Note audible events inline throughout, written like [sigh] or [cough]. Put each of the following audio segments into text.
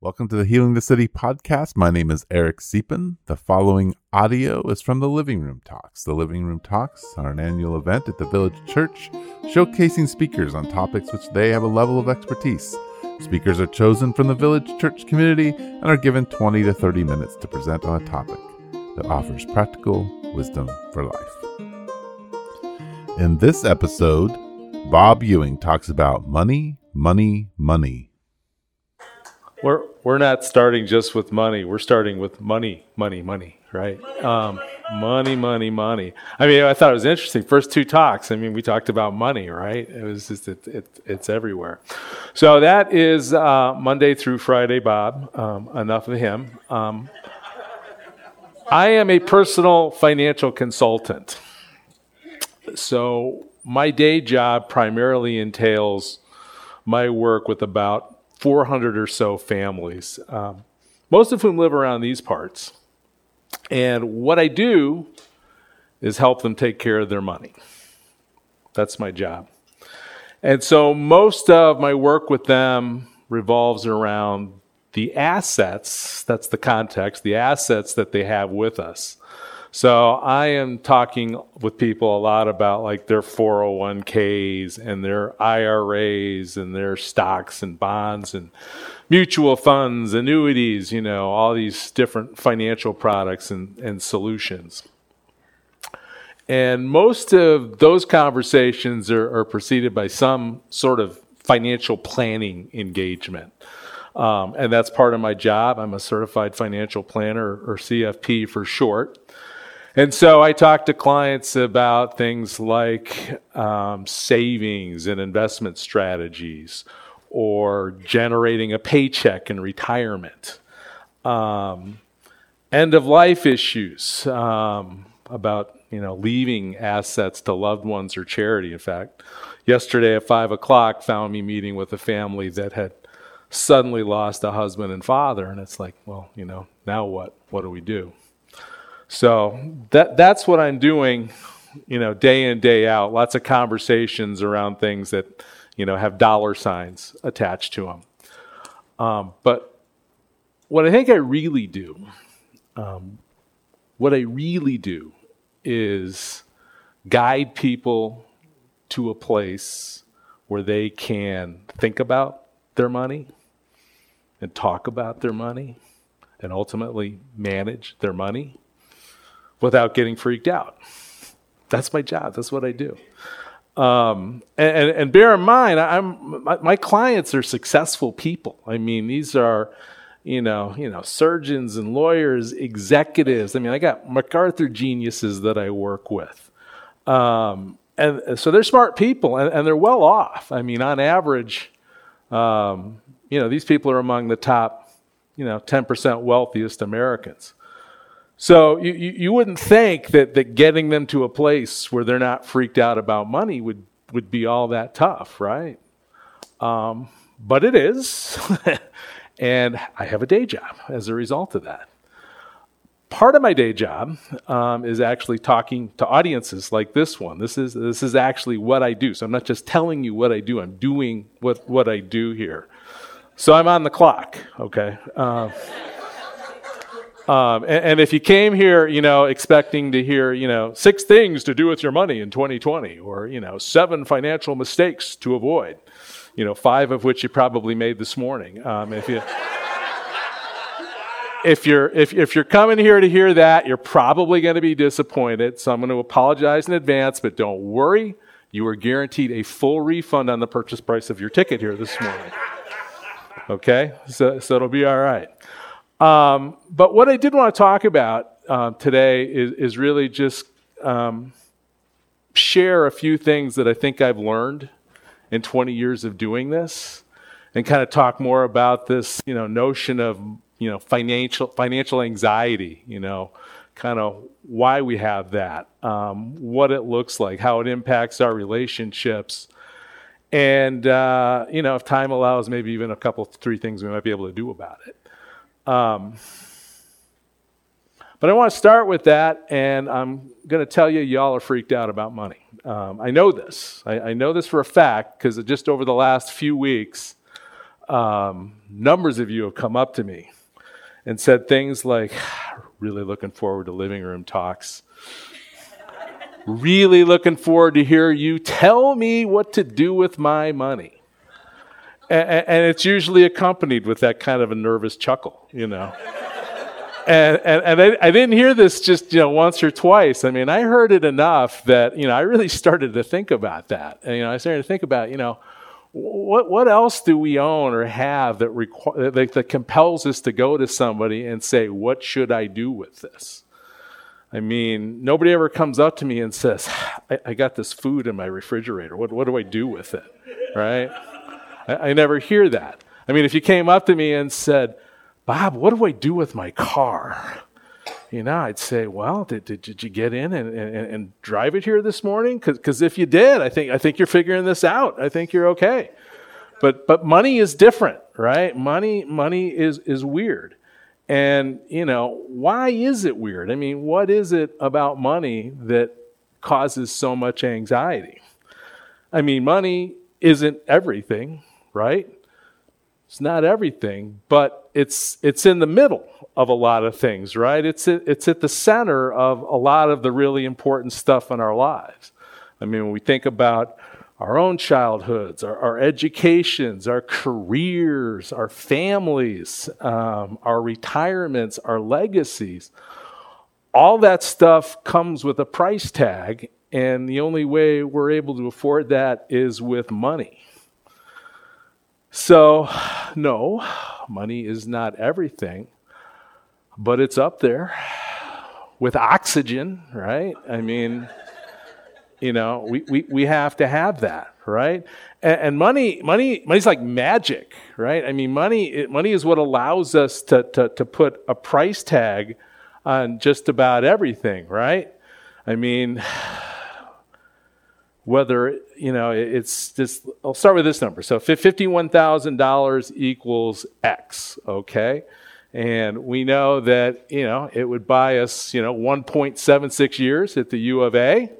Welcome to the Healing the City podcast. My name is Eric Cepin. The following audio is from the Living Room Talks. The Living Room Talks are an annual event at the Village Church showcasing speakers on topics which they have a level of expertise. Speakers are chosen from the Village Church community and are given 20 to 30 minutes to present on a topic that offers practical wisdom for life. In this episode, Bob Ewing talks about money, money, money we're we're not starting just with money. We're starting with money, money, money, right? Um, money, money, money. I mean, I thought it was interesting. First two talks. I mean, we talked about money, right? It was just it, it it's everywhere. So that is uh, Monday through Friday, Bob. Um, enough of him. Um, I am a personal financial consultant. So my day job primarily entails my work with about 400 or so families, um, most of whom live around these parts. And what I do is help them take care of their money. That's my job. And so most of my work with them revolves around the assets, that's the context, the assets that they have with us. So I am talking with people a lot about like their 401ks and their IRAs and their stocks and bonds and mutual funds, annuities, you know, all these different financial products and, and solutions. And most of those conversations are, are preceded by some sort of financial planning engagement. Um, and that's part of my job. I'm a certified financial planner, or CFP for short. And so I talk to clients about things like um, savings and investment strategies or generating a paycheck in retirement, um, end of life issues um, about you know leaving assets to loved ones or charity. In fact, yesterday at five o'clock found me meeting with a family that had suddenly lost a husband and father, and it's like, well, you know, now what? What do we do? So that that's what I'm doing, you know, day in day out. Lots of conversations around things that you know have dollar signs attached to them. Um, but what I think I really do, um, what I really do, is guide people to a place where they can think about their money and talk about their money and ultimately manage their money without getting freaked out. That's my job. That's what I do. Um, and, and, bear in mind, I'm my, my, clients are successful people. I mean, these are, you know, you know, surgeons and lawyers, executives. I mean, I got MacArthur geniuses that I work with, um, and so they're smart people and, and, they're well off. I mean, on average, um, you know, these people are among the top, you know, ten percent wealthiest Americans. So you, you wouldn't think that, that getting them to a place where they're not freaked out about money would, would be all that tough, right? Um, but it is. [laughs] and I have a day job as a result of that. Part of my day job um, is actually talking to audiences like this one. This is, this is actually what I do. So I'm not just telling you what I do, I'm doing what, what I do here. So I'm on the clock, okay? Uh, um, and, and, if you came here, you know, expecting to hear, you know, six things to do with your money in 2020, or you know, seven financial mistakes to avoid, you know, five of which you probably made this morning. Um, if you if you're if, if you're coming here to hear that, you're probably going to be disappointed. So I'm going to apologize in advance, but don't worry, you are guaranteed a full refund on the purchase price of your ticket here this morning. Okay, so so it'll be all right. Um, but what I did want to talk about uh, today is, is, really just um, share a few things that I think I've learned in 20 years of doing this, and kind of talk more about this, you know, notion of you know financial financial anxiety. You know, kind of why we have that, um, what it looks like, how it impacts our relationships. And, uh, you know, if time allows, maybe even a couple, three things we might be able to do about it. Um, but I want to start with that, and I'm going to tell you, y'all are freaked out about money. Um, I know this. I, I, know this for a fact because just over the last few weeks, um, numbers of you have come up to me and said things like, [sighs] really looking forward to living room talks. really looking forward to hear you tell me what to do with my money. And, and it's usually accompanied with that kind of a nervous chuckle, you know. [laughs] and, and, and I, I, didn't hear this just you know once or twice. I mean, I heard it enough that you know I really [laughs] started to think about that. And you know, I started to think about you know what what else do we own or have that requ- that, that compels us to go to somebody and say, "What should I do with this?" I mean, nobody ever comes up to me and says, I, I, got this food in my refrigerator. What, what do I do with it? Right? I, I, never hear that. I mean, if you came up to me and said, Bob, what do I do with my car? You know, I'd say, well, did, did, did you get in and, and, and drive it here this morning? Because if you did, I think, I think you're figuring this out. I think you're okay. But, but money is different, right? Money, money is, is weird. And, you know, why is it weird? I mean, what is it about money that causes so much anxiety? I mean, money isn't everything, right? It's not everything, but it's it's in the middle of a lot of things, right? It's it's at the center of a lot of the really important stuff in our lives. I mean, when we think about our own childhoods, our, our educations, our careers, our families, um, our retirements, our legacies, all that stuff comes with a price tag, and the only way we're able to afford that is with money. So, [sighs] no, [sighs] money is not everything, but it's up there [sighs] with oxygen, right? I mean, [laughs] you know, we, we, we have to have that, right? And, and money, money, money's like magic, right? I mean, money, money is what allows us to, to, to put a price tag on just about everything, right? I mean, whether you know it's just i'll start with this number. So $51000 equals x okay? And we know that you know it would buy us you know 1.76 years at the u of a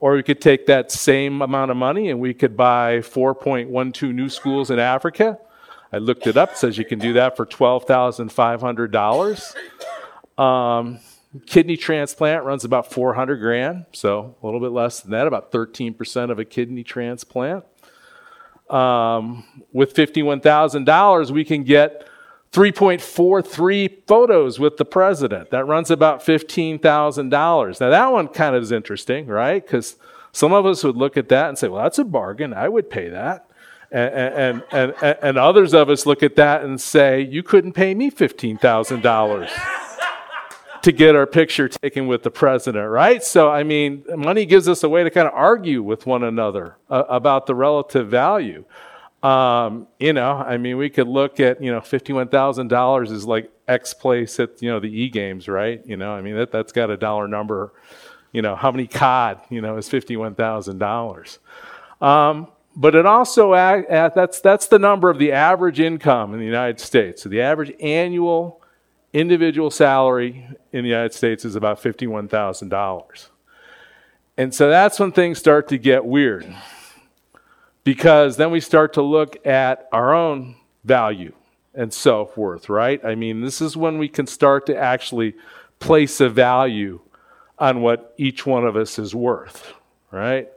or we could take that same amount of money and we could buy 4.12 new schools in africa. I looked it up. It says you can do that for $12500 um, Kidney transplant runs about 400 grand, so a little bit less than that, about 13% of a kidney transplant. Um, with $51,000, we can get 3.43 photos with the president. That runs about $15,000. Now, that one kind of is interesting, right? Because some of us would look at that and say, well, that's a bargain. I would pay that. And, and, and, and others of us look at that and say, you couldn't pay me $15,000 to get our picture taken with the president, right? So, I mean, money gives us a way to kind of argue with one another uh, about the relative value. Um, you know, I mean, we could look at, you know, $51,000 is like X place at, you know, the E games, right? You know, I mean, that, that's got a dollar number. You know, how many COD, you know, is $51,000. Um, but it also, that's, that's the number of the average income in the United States. So the average annual individual salary in the United States is about $51,000. And so that's when things start to get weird because then we start to look at our own value and self worth, right? I mean, this is when we can start to actually place a value on what each one of us is worth, right?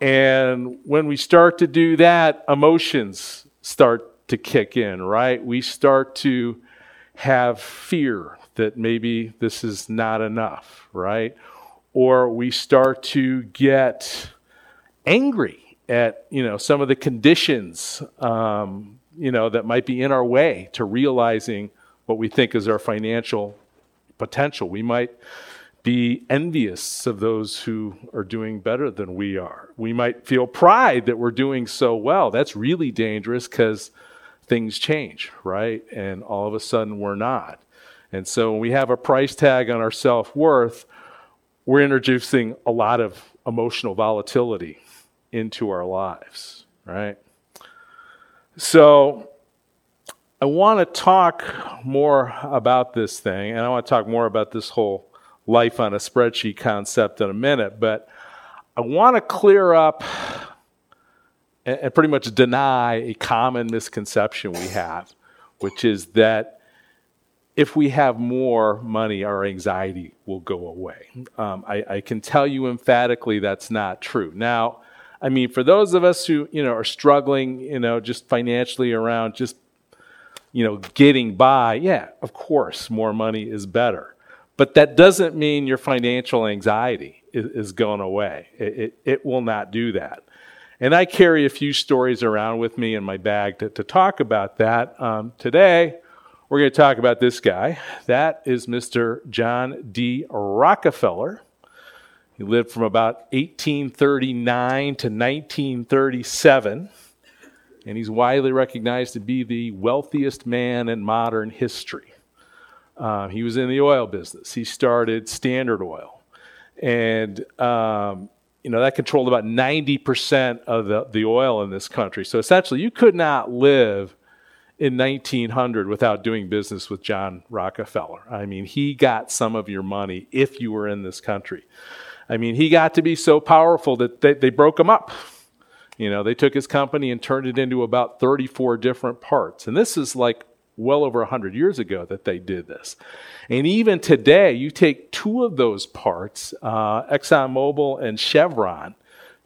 And when we start to do that, emotions start to kick in, right? We start to have fear that maybe this is not enough, right? Or we start to get angry at you know some of the conditions um, you know that might be in our way to realizing what we think is our financial potential. We might be envious of those who are doing better than we are. We might feel pride that we're doing so well. That's really dangerous because things change, right? And all of a sudden we're not. And so when we have a price tag on our self worth, we're introducing a lot of emotional volatility into our lives, right? So I want to talk more about this thing, and I want to talk more about this whole life on a spreadsheet concept in a minute, but I want to clear up and, and pretty much deny a common misconception we have, which is that if we have more money, our anxiety will go away. Um, I, I, can tell you emphatically that's not true. Now, I mean, for those of us who you know are struggling, you know, just financially around just you know getting by, yeah, of course, more money is better. But that doesn't mean your financial anxiety is, is going away. It, it, it, will not do that. And I carry a few stories around with me in my bag to, to talk about that. Um, today, we're going to talk about this guy. That is Mr. John D. Rockefeller. He lived from about 1839 to 1937, and he's widely recognized to be the wealthiest man in modern history. Uh, he was in the oil business. He started Standard Oil, and um, you know that controlled about 90% of the, the oil in this country. So essentially, you could not live in 1900 without doing business with John Rockefeller. I mean, he got some of your money if you were in this country. I mean, he got to be so powerful that they, they broke him up. You know, they took his company and turned it into about 34 different parts. And this is like well over 100 years ago that they did this. And even today, you take two of those parts, uh, ExxonMobil and Chevron,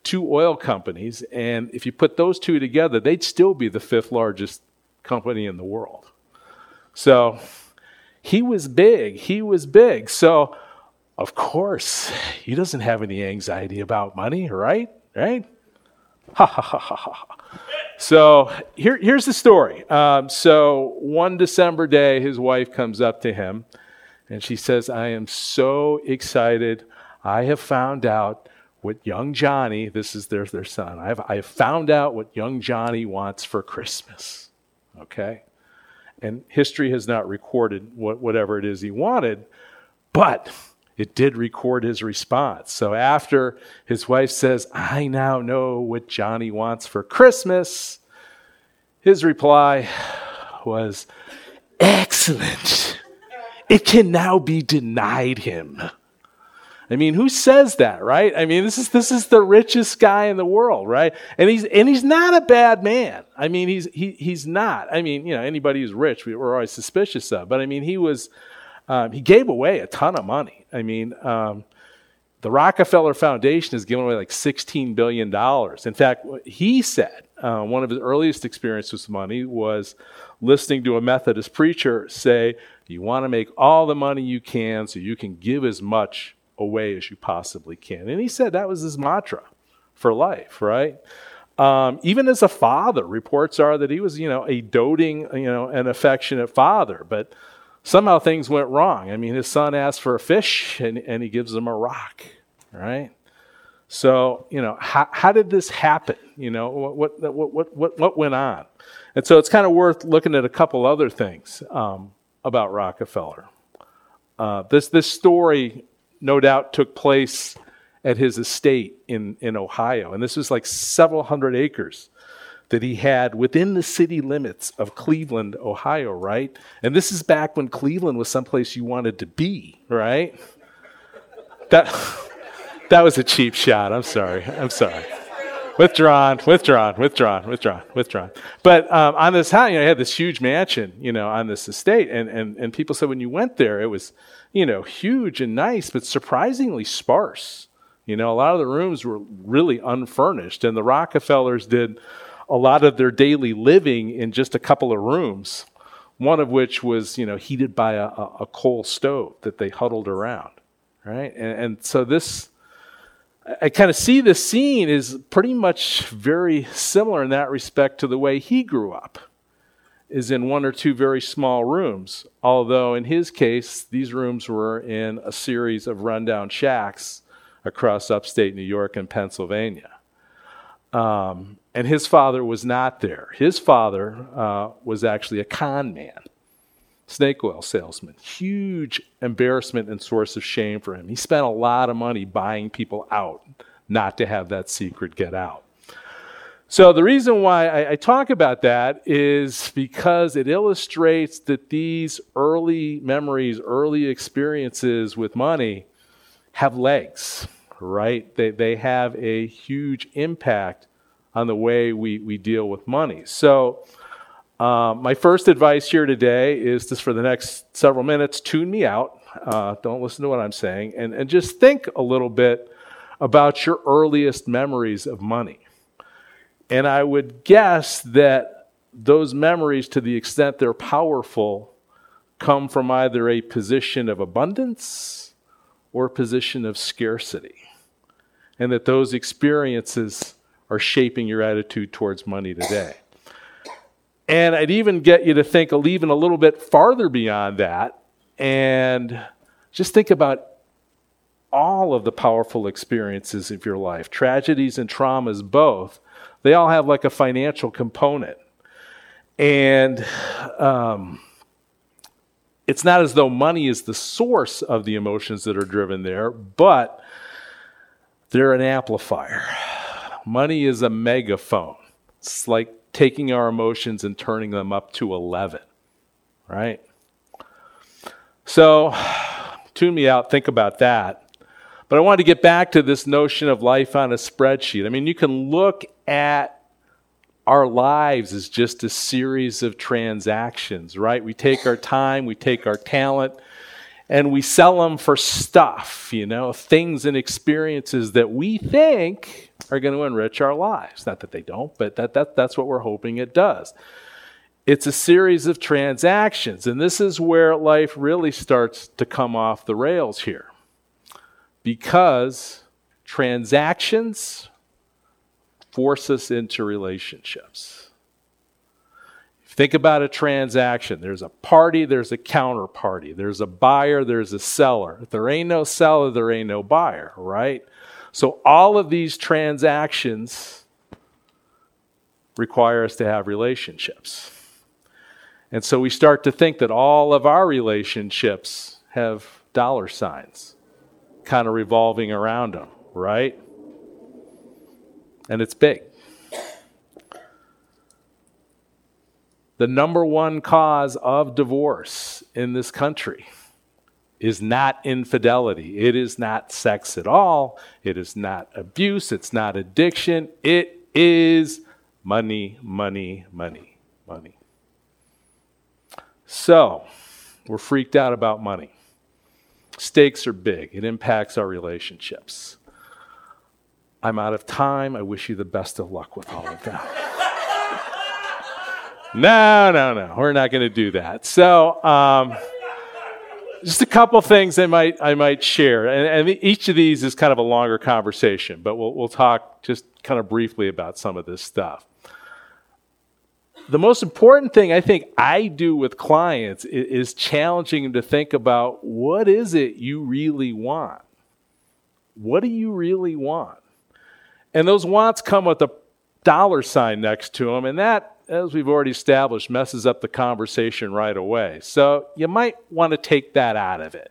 two oil companies, and if you put those two together, they'd still be the fifth largest company in the world. So he was big. He was big. So, of course, he doesn't have any anxiety about money, right? Right? Ha ha ha ha ha. So here, here's the story. Um, so one December day, his wife comes up to him and she says, I am so excited. I have found out what young Johnny, this is their, their son, I have, I have found out what young Johnny wants for Christmas okay? And history has not recorded what, whatever it is he wanted, but it did record his response. So after his wife says, I now know what Johnny wants for Christmas, his reply was, Excellent. It can now be denied him. I mean, who says that, right? I mean, this is this is the richest guy in the world, right? And he's and he's not a bad man. I mean, he's he he's not. I mean, you know, anybody who's rich, we, we're always suspicious of. But I mean, he was um, he gave away a ton of money. I mean, um, the Rockefeller Foundation has given away like sixteen billion dollars. In fact, he said uh, one of his earliest experiences with money was listening to a Methodist preacher say, "You want to make all the money you can, so you can give as much." away as you possibly can. And he said that was his mantra for life, right? Um, even as a father, reports are that he was, you know, a doting, you know, an affectionate father, but somehow things went wrong. I mean, his son asked for a fish and, and he gives him a rock, right? So, you know, how, how did this happen? You know, what, what, what, what, what went on? And so it's kind of worth looking at a couple other things um, about Rockefeller. Uh, this, this story no doubt took place at his estate in, in Ohio. And this was like several hundred acres that he had within the city limits of Cleveland, Ohio, right? And this is back when Cleveland was someplace you wanted to be, right? That, [laughs] that was a cheap shot. I'm sorry. I'm sorry. Withdrawn, withdrawn, withdrawn, withdrawn, withdrawn. But um, on this house, you know, I had this huge mansion, you know, on this estate. And, and, and people said when you went there, it was, you know, huge and nice, but surprisingly sparse. You know, a lot of the rooms were really unfurnished, and the Rockefellers did a lot of their daily living in just a couple of rooms, one of which was, you know, heated by a, a coal stove that they huddled around, right? And, and so this, I kind of see this scene is pretty much very similar in that respect to the way he grew up is in one or two very small rooms, although in his case, these rooms were in a series of rundown shacks across upstate New York and Pennsylvania. Um, and his father was not there. His father uh, was actually a con man, snake oil salesman. Huge embarrassment and source of shame for him. He spent a lot of money buying people out not to have that secret get out. So, the reason why I, I, talk about that is because it illustrates that these early memories, early experiences with money have legs, right? They, they have a huge impact on the way we, we deal with money. So, um, my first advice here today is just for the next several minutes, tune me out. Uh, don't listen to what I'm saying, and, and just think a little bit about your earliest memories of money. And I would guess that those memories, to the extent they're powerful, come from either a position of abundance or position of scarcity. And that those experiences are shaping your attitude towards money today. And I'd even get you to think even a little bit farther beyond that and just think about all of the powerful experiences of your life, tragedies and traumas both. They all have like a financial component. And um, it's not as though money is the source of the emotions that are driven there, but they're an amplifier. Money is a megaphone. It's like taking our emotions and turning them up to 11, right? So, tune me out, think about that. But I wanted to get back to this notion of life on a spreadsheet. I mean, you can look at our lives is just a series of transactions, right? We take our time, we take our talent, and we sell them for stuff, you know, things and experiences that we think are going to enrich our lives. Not that they don't, but that, that, that's what we're hoping it does. It's a series of transactions, and this is where life really starts to come off the rails here. Because transactions force us into relationships. Think about a transaction. There's a party, there's a counterparty. There's a buyer, there's a seller. If there ain't no seller, there ain't no buyer, right? So all of these transactions require us to have relationships. And so we start to think that all of our relationships have dollar signs kind of revolving around them, right? And it's big. The number one cause of divorce in this country is not infidelity. It is not sex at all. It is not abuse. It's not addiction. It is money, money, money, money. So, we're freaked out about money. Stakes are big, it impacts our relationships. I'm out of time. I wish you the best of luck with all of that. no, no, no. We're not going to do that. So, um, just a couple things I might I might share, and, and, each of these is kind of a longer conversation, but we'll we'll talk just kind of briefly about some of this stuff. The most important thing I think I do with clients is, is challenging them to think about what is it you really want. What do you really want? And those wants come with a dollar sign next to them, and that, as we've already established, messes up the conversation right away. So you might want to take that out of it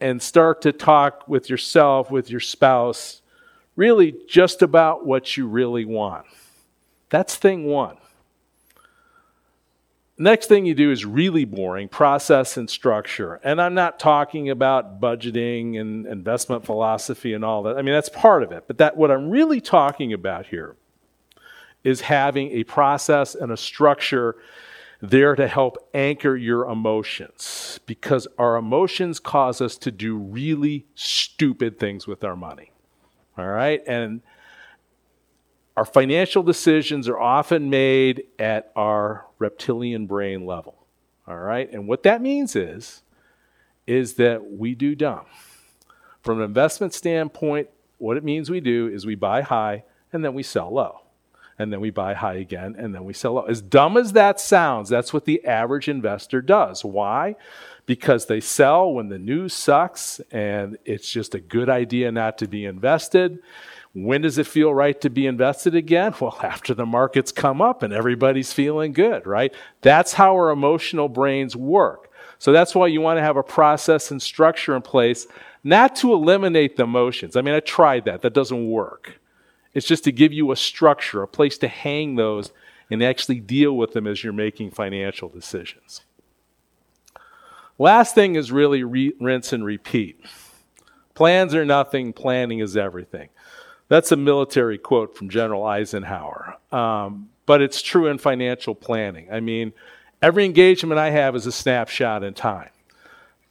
and start to talk with yourself, with your spouse, really just about what you really want. That's thing one. Next thing you do is really boring process and structure. And I'm not talking about budgeting and investment philosophy and all that. I mean, that's part of it. But that, what I'm really talking about here is having a process and a structure there to help anchor your emotions because our emotions cause us to do really stupid things with our money. All right? And our financial decisions are often made at our reptilian brain level. All right? And what that means is is that we do dumb. From an investment standpoint, what it means we do is we buy high and then we sell low. And then we buy high again and then we sell low. As dumb as that sounds, that's what the average investor does. Why? Because they sell when the news sucks and it's just a good idea not to be invested when does it feel right to be invested again? [laughs] Well, after the markets come up and everybody's feeling good, right? That's how our emotional brains work. So that's why you want to have a process and structure in place, not to eliminate the emotions. I mean, I tried that, that doesn't work. It's just to give you a structure, a place to hang those and actually deal with them as you're making financial decisions. Last thing is really re- rinse and repeat. Plans are nothing, planning is everything. That's a military quote from General Eisenhower. Um, but it's true in financial planning. I mean, every engagement I have is a snapshot in time.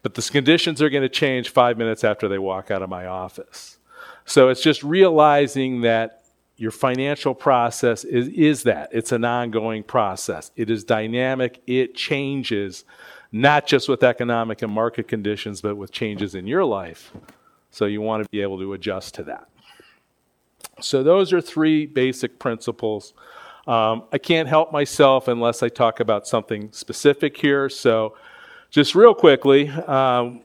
But the conditions are going to change five minutes after they walk out of my office. So it's just realizing that your financial process is, is that. It's an ongoing process. It is dynamic, it changes, not just with economic and market conditions, but with changes in your life. So you want to be able to adjust to that. So those are three basic principles. Um, I can't help myself unless I talk about something specific here. So just real quickly, um,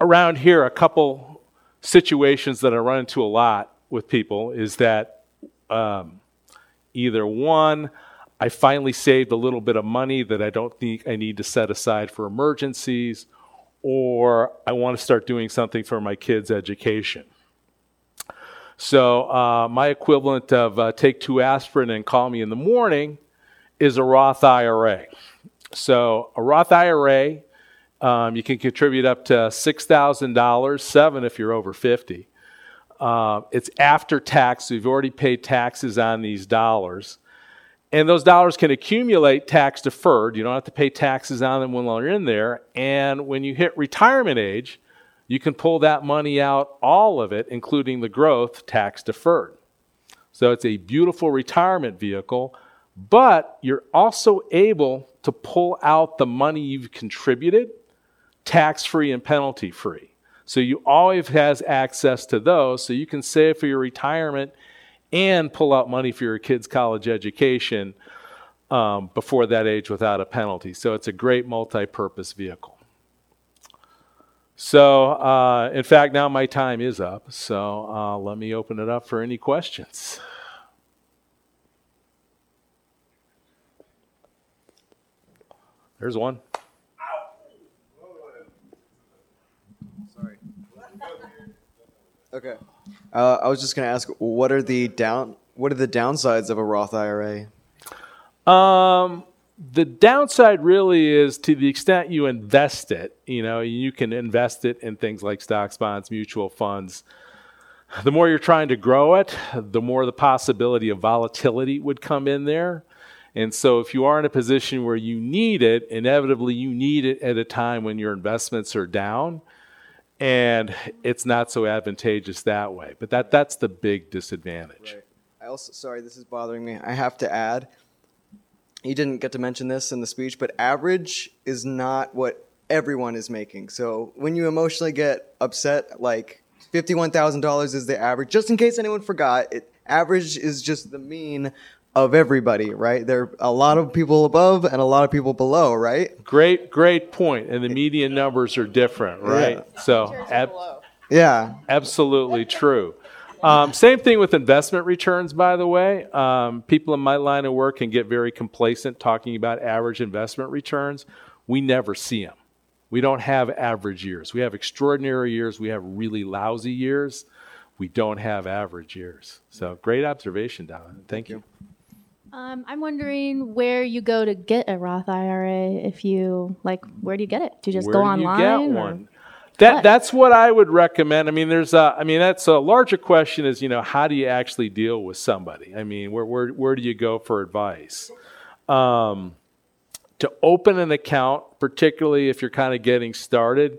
around here, a couple situations that I run into a lot with people is that um, either one, I finally saved a little bit of money that I don't think I need to set aside for emergencies, or I want to start doing something for my kids' education. So, uh, my equivalent of uh, take two aspirin and call me in the morning is a Roth IRA. So, a Roth IRA, um, you can contribute up to $6,000, seven if you're over 50. Uh, it's after tax, so you've already paid taxes on these dollars. And those dollars can accumulate tax deferred. You don't have to pay taxes on them when you're in there. And when you hit retirement age, you can pull that money out, all of it, including the growth, tax deferred. So it's a beautiful retirement vehicle, but you're also able to pull out the money you've contributed tax free and penalty free. So you always has access to those, so you can save for your retirement and pull out money for your kids' college education um, before that age without a penalty. So it's a great multi purpose vehicle. So, uh, in fact, now my time is up. So uh, let me open it up for any questions. There's one. Sorry. Okay. Uh, I was just going to ask, what are the down? What are the downsides of a Roth IRA? Um, the downside really is to the extent you invest it. You know, you can invest it in things like stocks, bonds, mutual funds. The more you're trying to grow it, the more the possibility of volatility would come in there. And so, if you are in a position where you need it, inevitably you need it at a time when your investments are down and it's not so advantageous that way. But that that's the big disadvantage. Right. I also sorry, this is bothering me. I have to add. You didn't get to mention this in the speech, but average is not what everyone is making. So when you emotionally get upset, like fifty-one thousand dollars is the average. Just in case anyone forgot, it, average is just the mean of everybody, right? There are a lot of people above and a lot of people below, right? Great, great point. And the median numbers are different, right? Yeah. So, ab- Yeah. absolutely true. Um, same thing with investment returns, by the way. Um, people in my line of work can get very complacent talking about average investment returns. We never see them. We don't have average years. We have extraordinary years. We have really lousy years. We don't have average years. So, great observation, Don. Thank you. Um, I'm wondering where you go to get a Roth IRA. If you like, where do you get it? Do you just Where go do online? You or- get one. That What? that's what I would recommend. I mean, there's a. I mean, that's a larger question. Is you know, how do you actually deal with somebody? I mean, where where where do you go for advice? Um, to open an account, particularly if you're kind of getting started,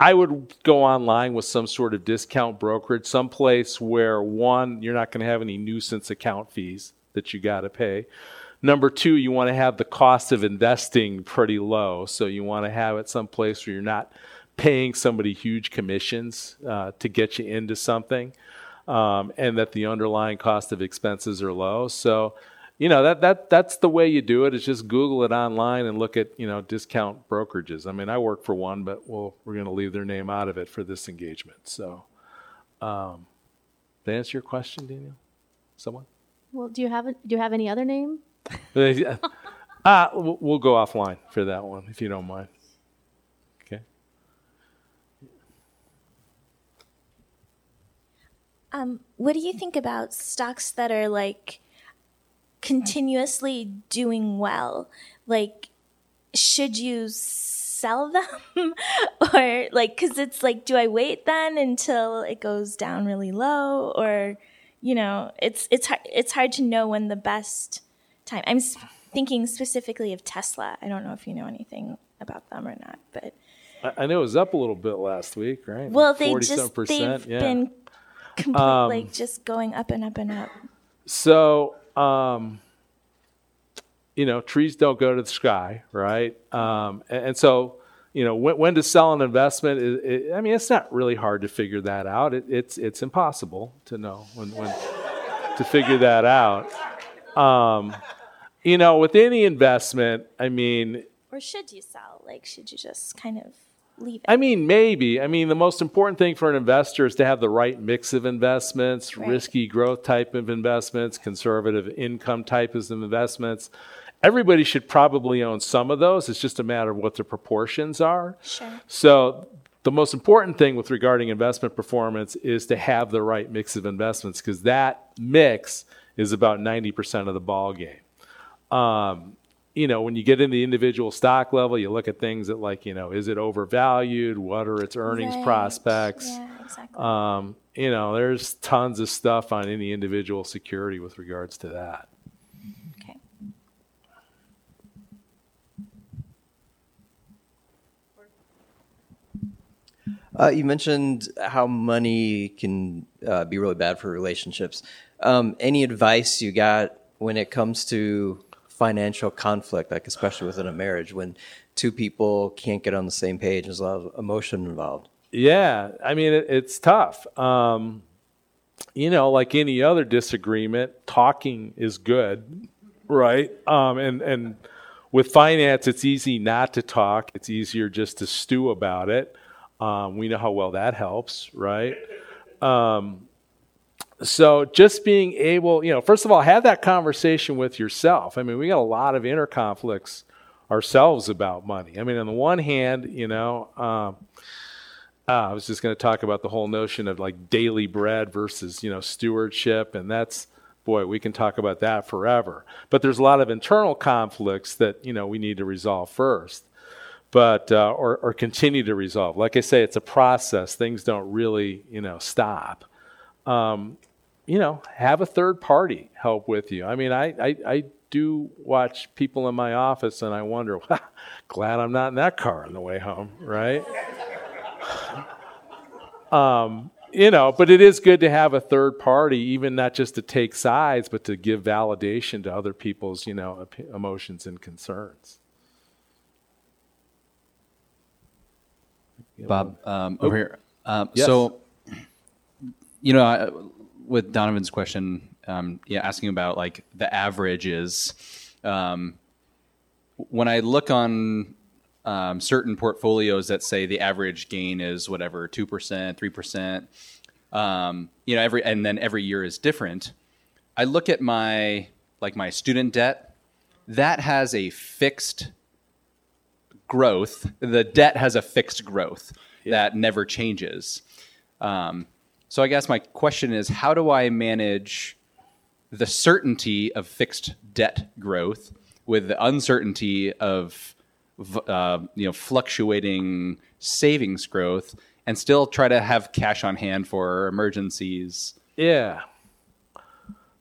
I would go online with some sort of discount brokerage, someplace where one, you're not going to have any nuisance account fees that you got to pay. Number two, you want to have the cost of investing pretty low. So you want to have it someplace where you're not paying somebody huge commissions uh, to get you into something, um, and that the underlying cost of expenses are low. So, you know that that that's the way you do it. Is just Google it online and look at you know discount brokerages. I mean, I work for one, but we'll, we're going to leave their name out of it for this engagement. So, um, to answer your question, Daniel, someone. Well, do you have a, do you have any other name? [laughs] We'll we'll go offline for that one if you don't mind. Um, what do you think about stocks that are like continuously doing well? Like, should you sell them [laughs] or like, cause it's like, do I wait then until it goes down really low or, you know, it's it's hard, it's hard to know when the best time. I'm thinking specifically of Tesla. I don't know if you know anything about them or not, but I, I know it was up a little bit last week, right? well, they 40 just they've yeah. been [laughs] complete, Um, like just going up and up and up. So, um, you know, trees don't go to the sky, right? Um, and, and so, you know, when, when to sell an investment, is, it, I mean, it's not really hard to figure that out. It, it's it's impossible to know when, when to figure that out. Um, you know, with any investment, I mean, Or should you sell? Like, should you just kind of leave it? I mean, maybe. I mean, the most important thing for an investor is to have the right mix of investments, Right. risky growth type of investments, conservative income types of investments. Everybody should probably own some of those. It's just a matter of what the proportions are. Sure. So, the most important thing with regarding investment performance is to have the right mix of investments because that mix is about 90% of the ball game um, you know, when you get in the individual stock level, you look at things that like, you know, is it overvalued? What are its earnings Right. prospects? Yeah, exactly. Um, you know, there's tons of stuff on any individual security with regards to that. okay. Uh, you mentioned how money can uh, be really bad for relationships. Um, any advice you got when it comes to financial conflict, like especially within a marriage, when two people can't get on the same page, there's a lot of emotion involved? Yeah, I mean, it, it's tough. Um, you know, like any other disagreement, talking is good, right? Um, and and with finance, it's easy not to talk. It's easier just to stew about it. Um, we know how well that helps, right? Um, so just being able, you know, first of all, have that conversation with yourself. I mean, we got a lot of inner conflicts ourselves about money. I mean, on the one hand, you know. Um, uh, I was just going to talk about the whole notion of like daily bread versus you know stewardship, and that's boy, we can talk about that forever. But there's a lot of internal conflicts that you know we need to resolve first, but uh, or or continue to resolve. Like I say, it's a process. Things don't really you know stop. Um, you know, have a third party help with you. I mean, I I, I do watch people in my office, and I wonder, [laughs] glad I'm not in that car on the way home, right? [laughs] um, you know, but it is good to have a third party, even not just to take sides, but to give validation to other people's, you know, op- emotions and concerns. Bob, um, over here. Um, Yes. So, you know, I, with Donovan's question, um, yeah, asking about like the averages. Um, when I look on um, certain portfolios that say the average gain is whatever two percent, three percent, um, you know, every and then every year is different. I look at my like my student debt. That has a fixed growth. The debt has a fixed growth that never changes. Um, so I guess my question is, how do I manage the certainty of fixed debt growth with the uncertainty of uh, you know fluctuating savings growth, and still try to have cash on hand for emergencies? Yeah.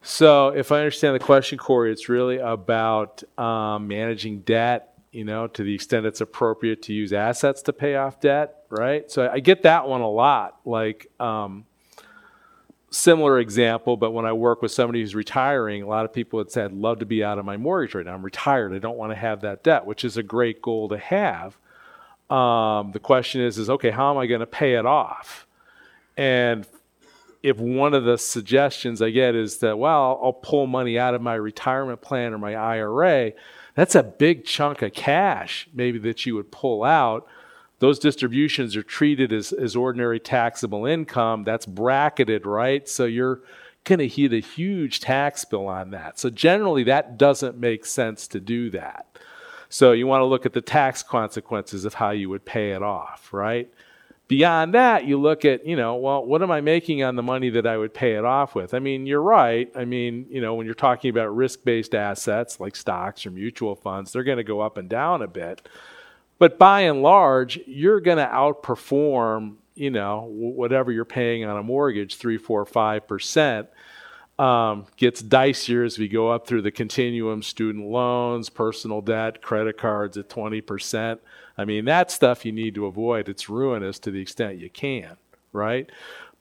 So, if I understand the question, Corey, it's really about um, managing debt, you know, to the extent it's appropriate to use assets to pay off debt, right? So, I get that one a lot. Like, um, similar example, but when I work with somebody who's retiring, a lot of people would say, I'd love to be out of my mortgage right now. I'm retired. I don't want to have that debt, which is a great goal to have. Um, the question is, is okay, how am I going to pay it off? And if one of the suggestions I get is that, well, I'll pull money out of my retirement plan or my IRA, that's a big chunk of cash maybe that you would pull out. Those distributions are treated as, as ordinary taxable income. That's bracketed, right? So you're going to hit a huge tax bill on that. So generally, that doesn't make sense to do that. So you want to look at the tax consequences of how you would pay it off, right? Beyond that, you look at, you know, well, what am I making on the money that I would pay it off with? I mean, you're right. I mean, you know, when you're talking about risk based assets like stocks or mutual funds, they're going to go up and down a bit. But by and large, you're going to outperform, you know, whatever you're paying on a mortgage, three, four, five percent. um, gets dicier as we go up through the continuum student loans, personal debt, credit cards at 20%. I mean, that stuff you need to avoid. It's ruinous to the extent you can, right?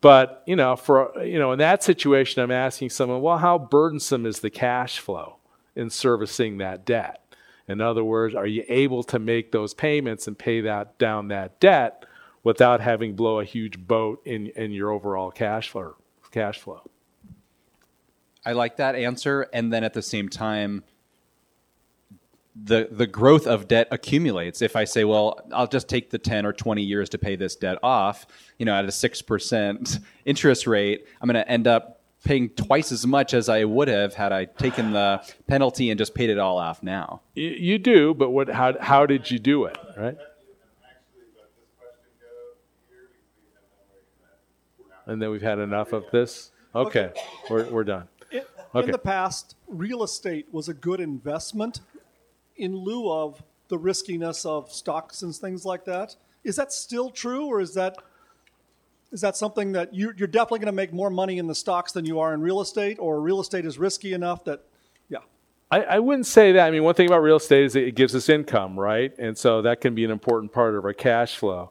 But, you know, for, you know, in that situation, I'm asking someone, well, how burdensome is the cash flow in servicing that debt? In other words, are you able to make those payments and pay that down that debt without having blow a huge boat in, in your overall cash flow? Cash flow. I like that answer. And then at the same time, the the growth of debt accumulates. If I say, well, I'll just take the 10 or 20 years to pay this debt off, you know, at a 6% [laughs] interest rate, I'm going to end up paying twice as much as I would have had I taken the penalty and just paid it all off now. You, you do, but what how how did you do it, right? And then we've had enough of this. Okay, we're we're done. In, Okay. in the past, real estate was a good investment in lieu of the riskiness of stocks and things like that. Is that still true, or is that is that something that you, you're definitely going to make more money in the stocks than you are in real estate, or real estate is risky enough that, yeah, I, I wouldn't say that. I mean, one thing about real estate is it gives us income, right? And so that can be an important part of our cash flow.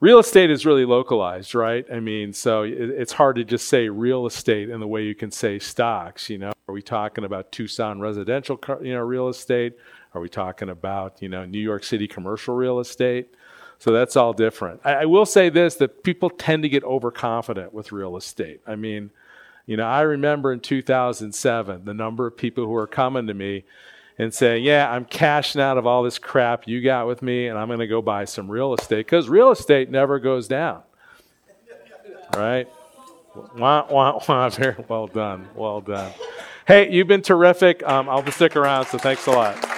Real estate is really localized, right? I mean, so it, it's hard to just say real estate in the way you can say stocks. You know, are we talking about Tucson residential, you know, real estate? Are we talking about you know New York City commercial real estate? So that's all different. I, I will say this: that people tend to get overconfident with real estate. I mean, you know, I remember in 2007 the number of people who were coming to me and saying, "Yeah, I'm cashing out of all this crap you got with me, and I'm going to go buy some real estate because real estate never goes down." Right? Wah, wah, wah. [laughs] Very well done. Well done. Hey, you've been terrific. Um, I'll stick around, so thanks a lot.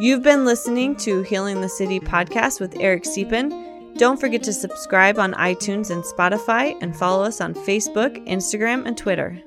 You've been listening to Healing the City podcast with Eric Cepin. Don't forget to subscribe on iTunes and Spotify and follow us on Facebook, Instagram, and Twitter.